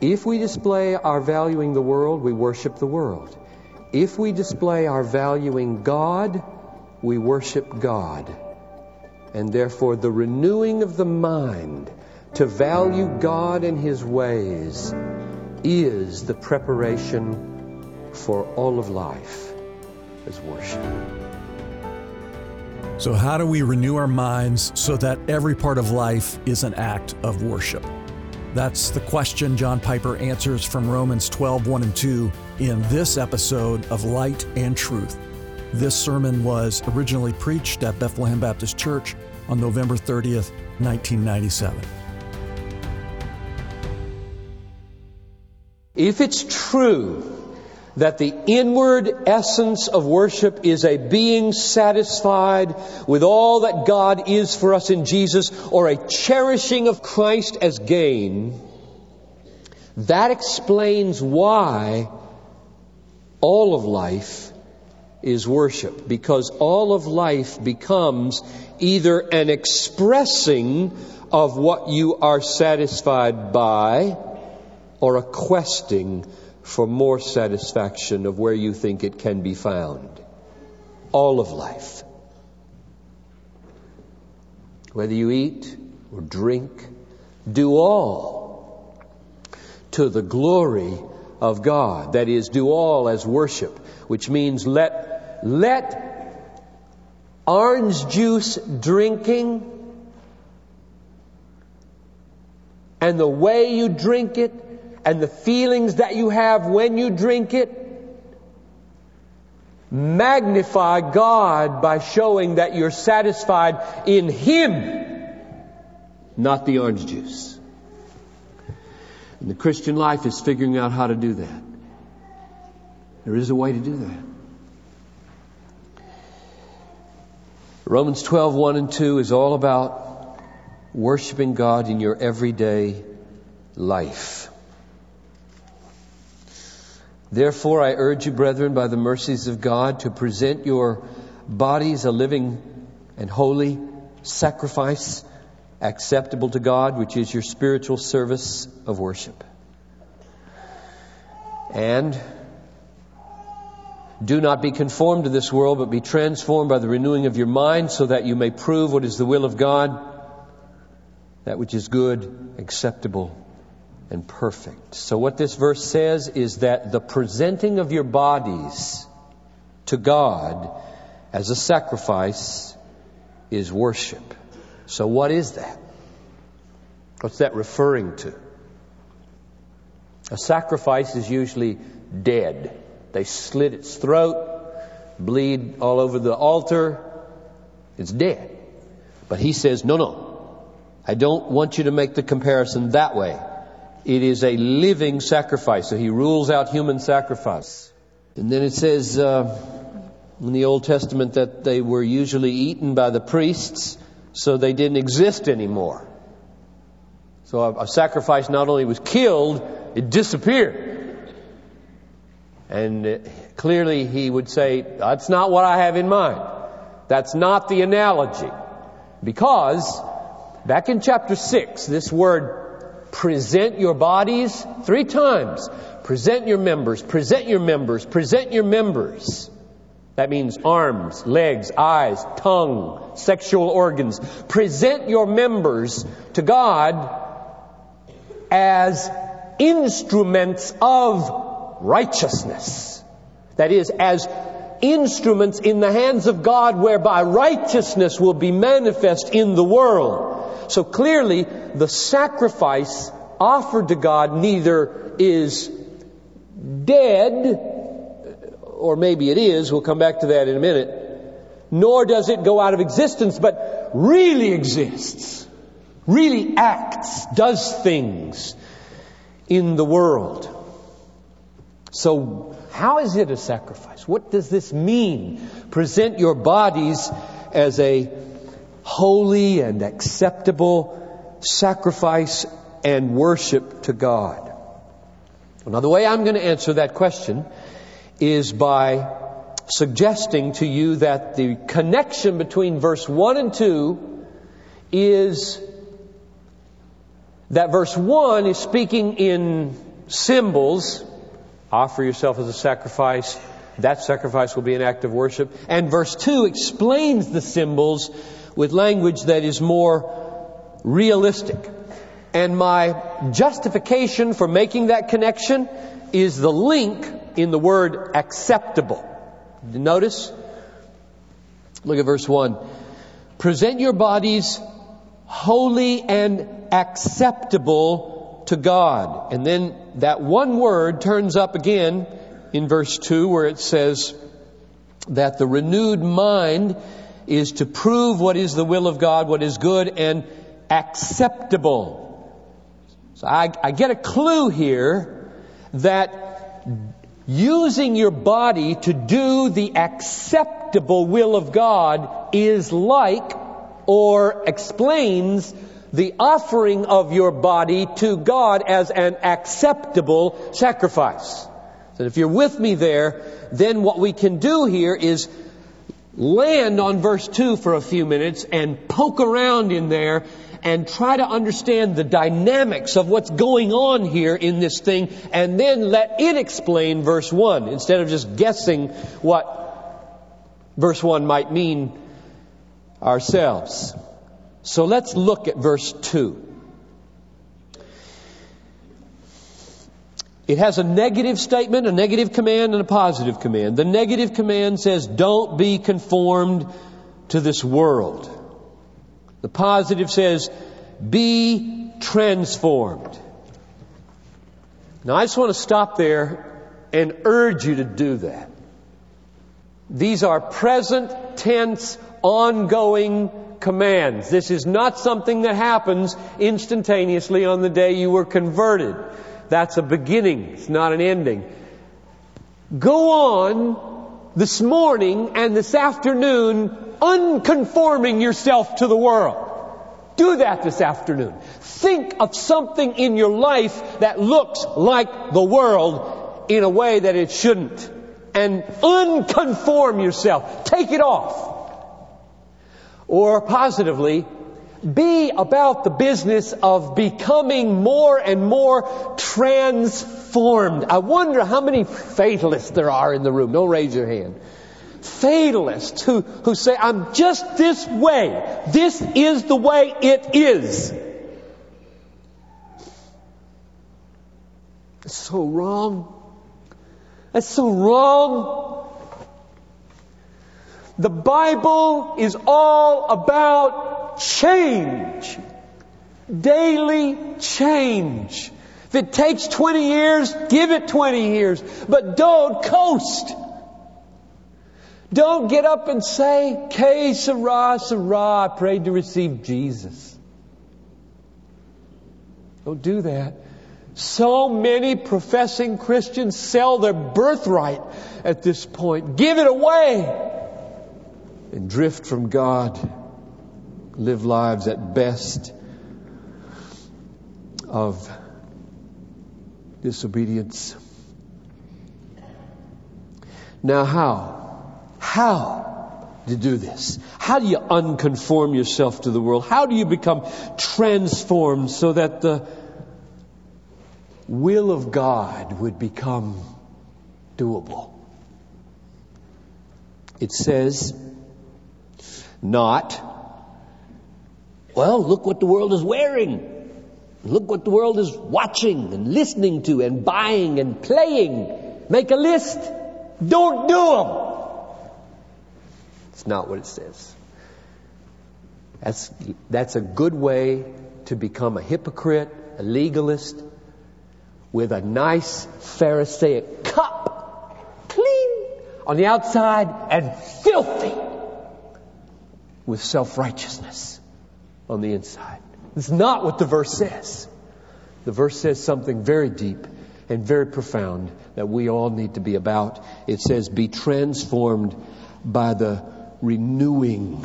If we display our valuing the world, we worship the world. If we display our valuing God, we worship God. And therefore, the renewing of the mind to value God and His ways is the preparation for all of life as worship. So, how do we renew our minds so that every part of life is an act of worship? That's the question John Piper answers from Romans 12, 1 and 2 in this episode of Light and Truth. This sermon was originally preached at Bethlehem Baptist Church on November 30th, 1997. If it's true that the inward essence of worship is a being satisfied with all that God is for us in Jesus or a cherishing of Christ as gain, that explains why all of life is worship. Because all of life becomes either an expressing of what you are satisfied by or a questing for more satisfaction of where you think it can be found. All of life. Whether you eat or drink, do all to the glory of God. That is, do all as worship, which means let, let orange juice drinking and the way you drink it and the feelings that you have when you drink it magnify God by showing that you're satisfied in Him, not the orange juice. And the Christian life is figuring out how to do that. There is a way to do that. Romans 12, 1 and 2 is all about worshiping God in your everyday life. Therefore, I urge you, brethren, by the mercies of God, to present your bodies a living and holy sacrifice acceptable to God, which is your spiritual service of worship. And do not be conformed to this world, but be transformed by the renewing of your mind, so that you may prove what is the will of God, that which is good, acceptable, and perfect. So, what this verse says is that the presenting of your bodies to God as a sacrifice is worship. So, what is that? What's that referring to? A sacrifice is usually dead. They slit its throat, bleed all over the altar. It's dead. But he says, no, no. I don't want you to make the comparison that way. It is a living sacrifice. So he rules out human sacrifice. And then it says uh, in the Old Testament that they were usually eaten by the priests so they didn't exist anymore. So a, a sacrifice not only was killed, it disappeared. And uh, clearly he would say, that's not what I have in mind. That's not the analogy. Because back in chapter 6, this word present your bodies three times. Present your members, present your members, present your members. That means arms, legs, eyes, tongue, sexual organs. Present your members to God as instruments of righteousness. That is, as instruments in the hands of God whereby righteousness will be manifest in the world. So clearly, the sacrifice offered to God neither is dead or maybe it is, we'll come back to that in a minute, nor does it go out of existence, but really exists, really acts, does things in the world. So, how is it a sacrifice? What does this mean? Present your bodies as a holy and acceptable sacrifice and worship to God. Now, the way I'm going to answer that question is by suggesting to you that the connection between verse 1 and 2 is that verse 1 is speaking in symbols, offer yourself as a sacrifice. That sacrifice will be an act of worship. And verse 2 explains the symbols with language that is more realistic. And my justification for making that connection is the link in the word acceptable. Notice? Look at verse 1. Present your bodies holy and acceptable to God. And then that one word turns up again in verse 2 where it says that the renewed mind is to prove what is the will of God, what is good and acceptable. So I, I get a clue here that using your body to do the acceptable will of God is like or explains the offering of your body to God as an acceptable sacrifice. And if you're with me there, then what we can do here is land on verse 2 for a few minutes and poke around in there and try to understand the dynamics of what's going on here in this thing and then let it explain verse 1 instead of just guessing what verse 1 might mean ourselves. So let's look at verse 2. It has a negative statement, a negative command, and a positive command. The negative command says, don't be conformed to this world. The positive says, be transformed. Now I just want to stop there and urge you to do that. These are present tense, ongoing commands. This is not something that happens instantaneously on the day you were converted. That's a beginning, it's not an ending. Go on this morning and this afternoon unconforming yourself to the world. Do that this afternoon. Think of something in your life that looks like the world in a way that it shouldn't. And unconform yourself. Take it off. Or positively, be about the business of becoming more and more transformed. I wonder how many fatalists there are in the room. Don't raise your hand. Fatalists who, who say, I'm just this way. This is the way it is. It's so wrong. That's so wrong. The Bible is all about change. Daily change. If it takes 20 years, give it 20 years. But don't coast. Don't get up and say, Que sera, sera, I prayed to receive Jesus. Don't do that. So many professing Christians sell their birthright at this point. Give it away and drift from God, live lives at best of disobedience. Now, how? How to do this? How do you unconform yourself to the world? How do you become transformed so that the will of God would become doable? It says, not, well, look what the world is wearing. Look what the world is watching and listening to and buying and playing. Make a list. Don't do them. It's not what it says. That's, that's a good way to become a hypocrite, a legalist, with a nice Pharisaic cup, clean on the outside and filthy with self-righteousness on the inside. It's not what the verse says. The verse says something very deep and very profound that we all need to be about. It says, be transformed by the renewing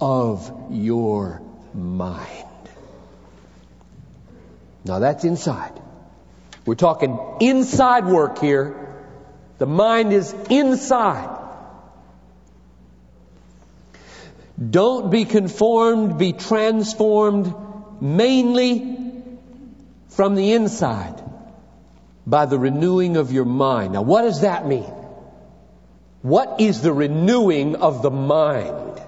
of your mind. Now that's inside. We're talking inside work here. The mind is inside. Don't be conformed, be transformed mainly from the inside. by the renewing of your mind. Now, what does that mean? What is the renewing of the mind?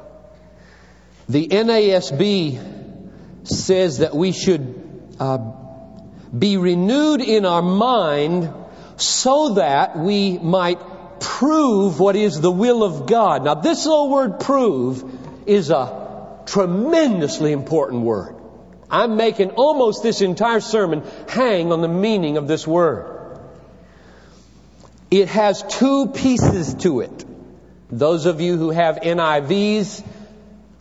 The NASB says that we should uh, be renewed in our mind so that we might prove what is the will of God. Now, this little word prove is a tremendously important word. I'm making almost this entire sermon hang on the meaning of this word. It has two pieces to it. Those of you who have NIVs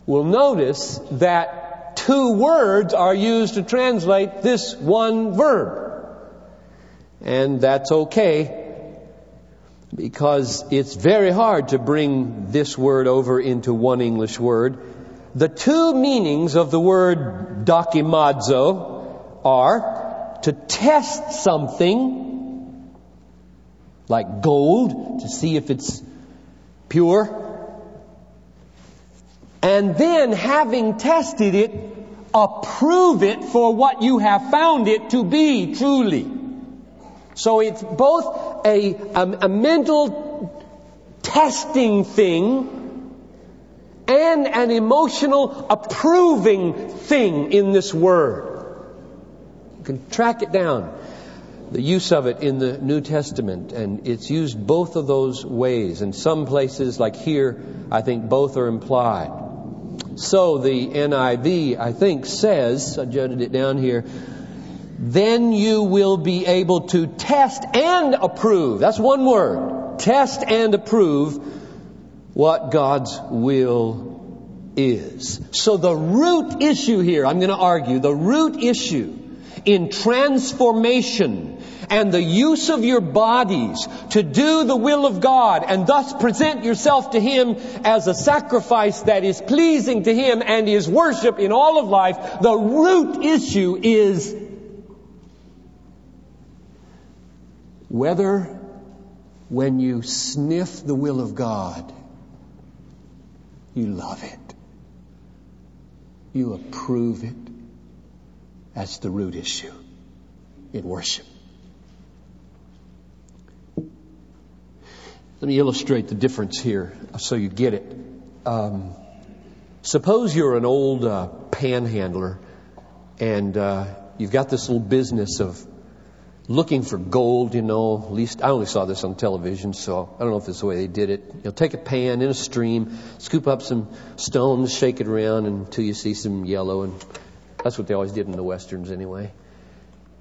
will notice that two words are used to translate this one verb. And that's okay because it's very hard to bring this word over into one English word. The two meanings of the word dokimazo are to test something, like gold, to see if it's pure, and then having tested it, approve it for what you have found it to be truly. So it's both a, a, a mental testing thing and an emotional approving thing in this word. You can track it down. The use of it in the New Testament, and it's used both of those ways. In some places, like here, I think both are implied. So the NIV, I think, says, I jotted it down here, then you will be able to test and approve. That's one word. Test and approve what God's will is. So the root issue here, I'm going to argue, the root issue in transformation and the use of your bodies to do the will of God and thus present yourself to Him as a sacrifice that is pleasing to Him and is worship in all of life, the root issue is whether when you sniff the will of God, you love it, you approve it. That's the root issue in worship. Let me illustrate the difference here so you get it. Um, suppose you're an old uh, panhandler and uh, you've got this little business of looking for gold, you know. At least I only saw this on television, so I don't know if it's the way they did it. You'll take a pan in a stream, scoop up some stones, shake it around until you see some yellow, and that's what they always did in the westerns anyway.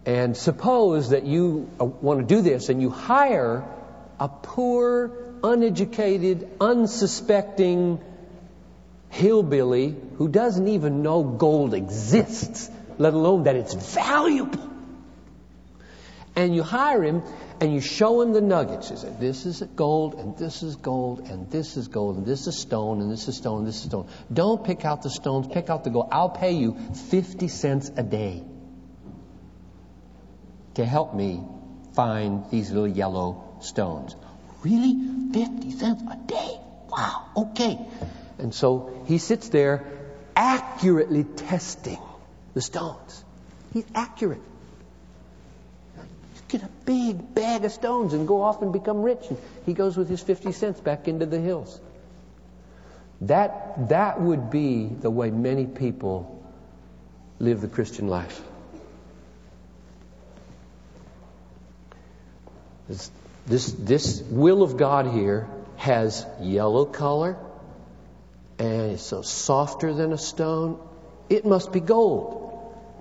And suppose that you uh, want to do this and you hire a poor, uneducated, unsuspecting hillbilly who doesn't even know gold exists, let alone that it's valuable and you hire him and you show him the nuggets. You say, this is gold and this is gold and this is gold and this is stone and this is stone and this is stone. Don't pick out the stones, pick out the gold. I'll pay you 50 cents a day to help me find these little yellow stones. Really? 50 cents a day? Wow, okay. And so he sits there accurately testing the stones. He's accurate get a big bag of stones and go off and become rich. And he goes with his 50 cents back into the hills. That, that would be the way many people live the Christian life. This, this will of God here has yellow color and it's so softer than a stone. It must be gold.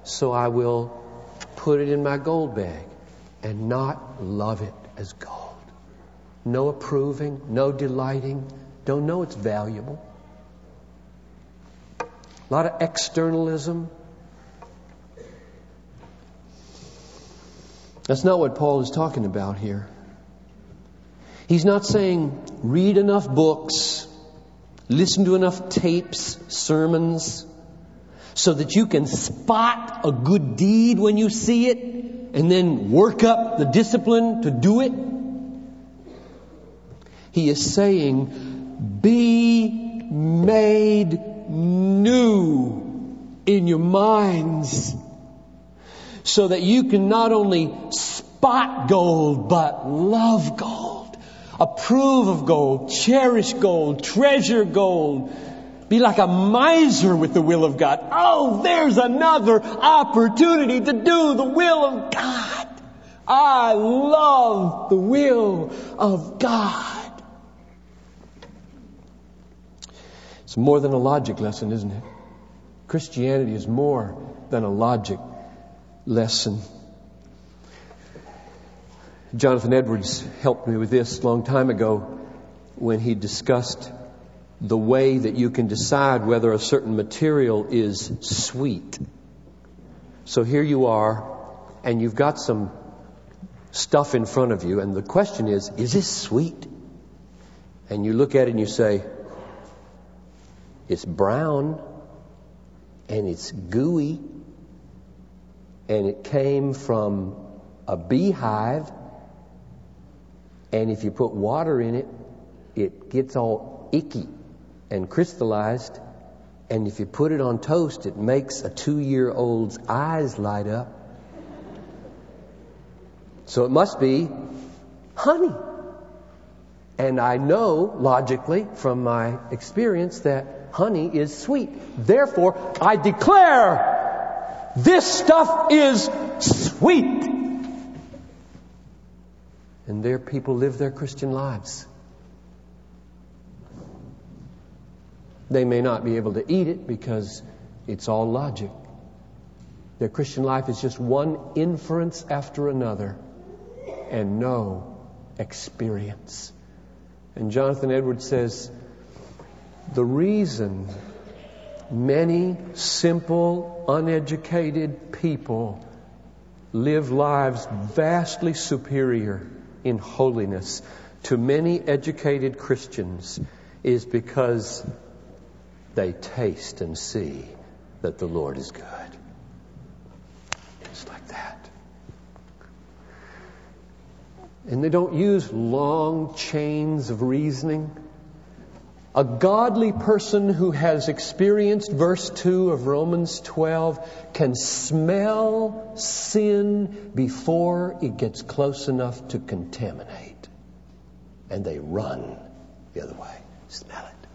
So I will put it in my gold bag and not love it as gold. No approving, no delighting, don't know it's valuable. A lot of externalism. That's not what Paul is talking about here. He's not saying read enough books, listen to enough tapes, sermons, so that you can spot a good deed when you see it and then work up the discipline to do it. He is saying, be made new in your minds so that you can not only spot gold, but love gold. Approve of gold, cherish gold, treasure gold. Be like a miser with the will of God. Oh, there's another opportunity to do the will of God. I love the will of God. It's more than a logic lesson, isn't it? Christianity is more than a logic lesson. Jonathan Edwards helped me with this a long time ago when he discussed the way that you can decide whether a certain material is sweet. So here you are, and you've got some stuff in front of you, and the question is, is this sweet? And you look at it and you say, it's brown, and it's gooey, and it came from a beehive, and if you put water in it, it gets all icky and crystallized. And if you put it on toast, it makes a two year old's eyes light up. So it must be honey. And I know logically from my experience that honey is sweet. Therefore, I declare this stuff is sweet. And their people live their Christian lives. They may not be able to eat it because it's all logic. Their Christian life is just one inference after another and no experience. And Jonathan Edwards says the reason many simple, uneducated people live lives vastly superior in holiness to many educated Christians is because they taste and see that the Lord is good. It's like that. And they don't use long chains of reasoning. A godly person who has experienced verse 2 of Romans 12 can smell sin before it gets close enough to contaminate. And they run the other way. Smell it.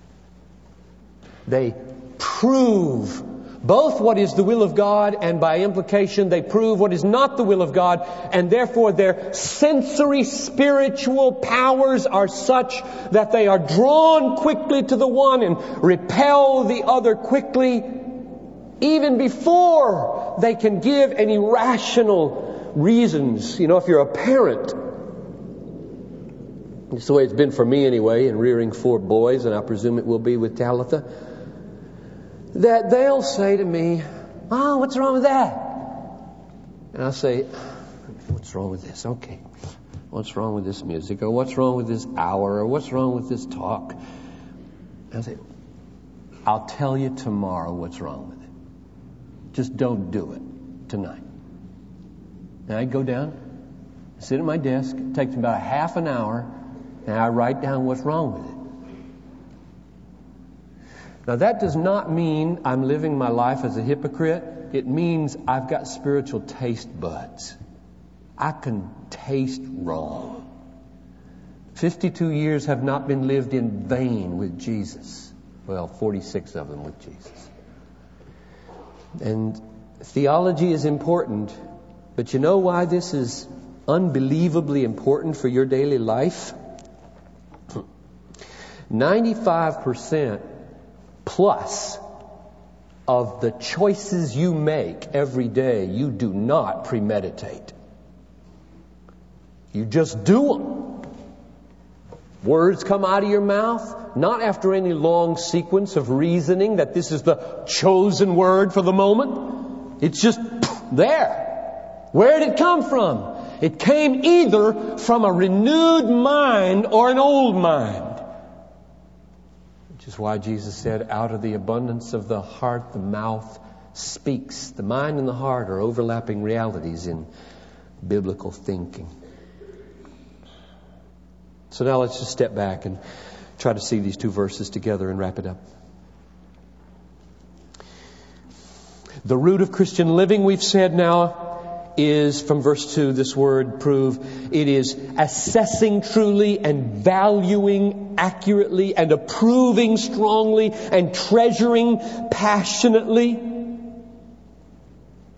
They prove both what is the will of God and by implication they prove what is not the will of God and therefore their sensory spiritual powers are such that they are drawn quickly to the one and repel the other quickly even before they can give any rational reasons. You know, if you're a parent, it's the way it's been for me anyway in rearing four boys and I presume it will be with Talitha that they'll say to me, Oh, what's wrong with that? And I'll say, What's wrong with this? Okay. What's wrong with this music? Or what's wrong with this hour? Or what's wrong with this talk? And I'll say, I'll tell you tomorrow what's wrong with it. Just don't do it tonight. And I go down, sit at my desk, it takes me about a half an hour, and I write down what's wrong with it. Now, that does not mean I'm living my life as a hypocrite. It means I've got spiritual taste buds. I can taste wrong. 52 years have not been lived in vain with Jesus. Well, 46 of them with Jesus. And theology is important, but you know why this is unbelievably important for your daily life? 95% plus of the choices you make every day, you do not premeditate. You just do them. Words come out of your mouth, not after any long sequence of reasoning that this is the chosen word for the moment. It's just there. Where did it come from? It came either from a renewed mind or an old mind. Is why Jesus said, out of the abundance of the heart, the mouth speaks. The mind and the heart are overlapping realities in biblical thinking. So now let's just step back and try to see these two verses together and wrap it up. The root of Christian living, we've said now, is, from verse 2, this word prove, it is assessing truly and valuing accurately and approving strongly and treasuring passionately.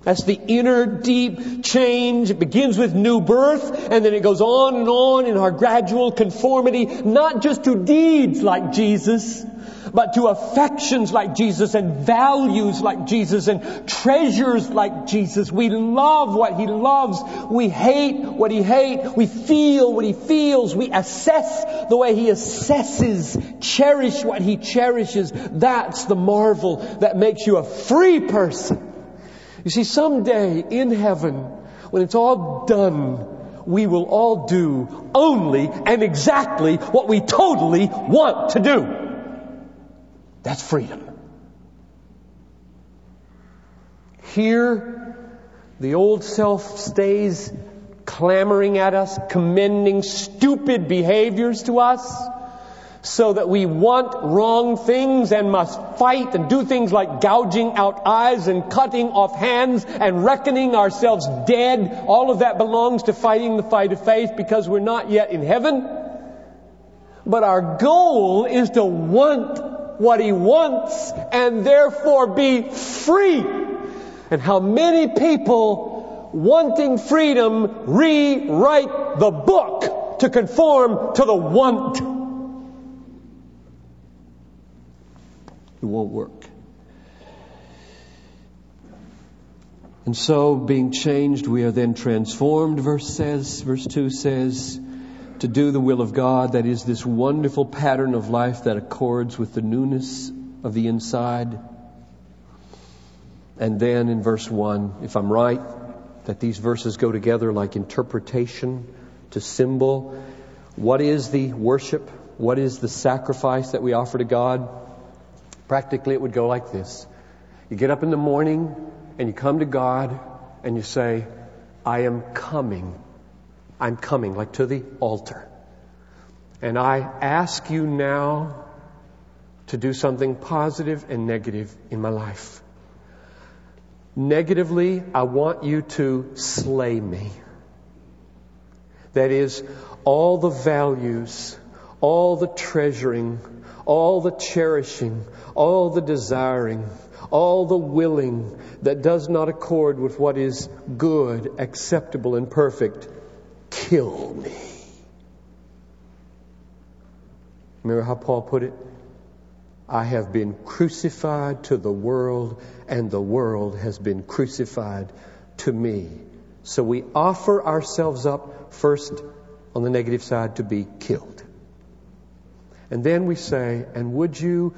That's the inner deep change. It begins with new birth and then it goes on and on in our gradual conformity, not just to deeds like Jesus, but to affections like Jesus and values like Jesus and treasures like Jesus. We love what He loves. We hate what He hates. We feel what He feels. We assess the way He assesses. Cherish what He cherishes. That's the marvel that makes you a free person. You see, someday in heaven, when it's all done, we will all do only and exactly what we totally want to do. That's freedom. Here, the old self stays clamoring at us, commending stupid behaviors to us, so that we want wrong things and must fight and do things like gouging out eyes and cutting off hands and reckoning ourselves dead. All of that belongs to fighting the fight of faith because we're not yet in heaven. But our goal is to want what he wants and therefore be free. And how many people wanting freedom rewrite the book to conform to the want. It won't work. And so, being changed, we are then transformed, verse says, verse 2 says, to do the will of God. That is this wonderful pattern of life that accords with the newness of the inside. And then in verse 1, if I'm right, that these verses go together like interpretation to symbol. What is the worship? What is the sacrifice that we offer to God? Practically, it would go like this. You get up in the morning and you come to God and you say, I am coming I'm coming, like to the altar. And I ask you now to do something positive and negative in my life. Negatively, I want you to slay me. That is, all the values, all the treasuring, all the cherishing, all the desiring, all the willing that does not accord with what is good, acceptable, and perfect kill me. Remember how Paul put it? I have been crucified to the world, and the world has been crucified to me. So we offer ourselves up first on the negative side to be killed. And then we say, and would you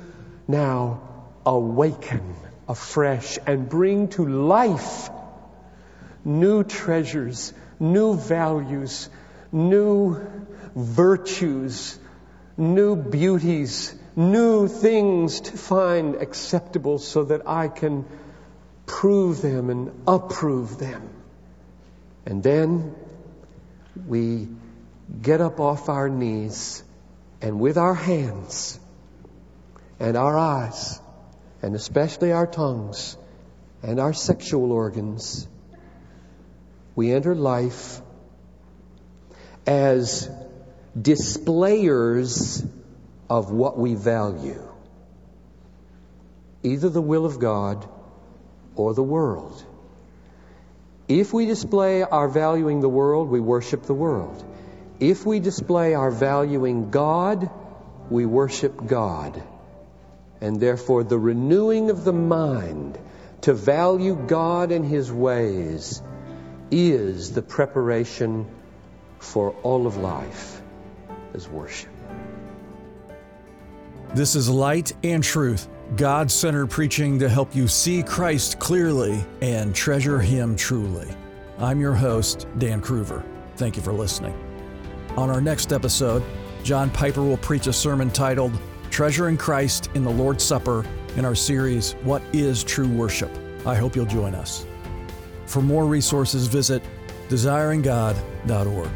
now awaken afresh and bring to life new treasures new values, new virtues, new beauties, new things to find acceptable so that I can prove them and approve them. And then we get up off our knees and with our hands and our eyes and especially our tongues and our sexual organs we enter life as displayers of what we value either the will of God or the world. If we display our valuing the world, we worship the world. If we display our valuing God, we worship God. And therefore, the renewing of the mind to value God and His ways is the preparation for all of life as worship. This is Light and Truth, God centered preaching to help you see Christ clearly and treasure Him truly. I'm your host, Dan Kruver. Thank you for listening. On our next episode, John Piper will preach a sermon titled Treasuring Christ in the Lord's Supper in our series, What is True Worship? I hope you'll join us. For more resources, visit desiringgod.org.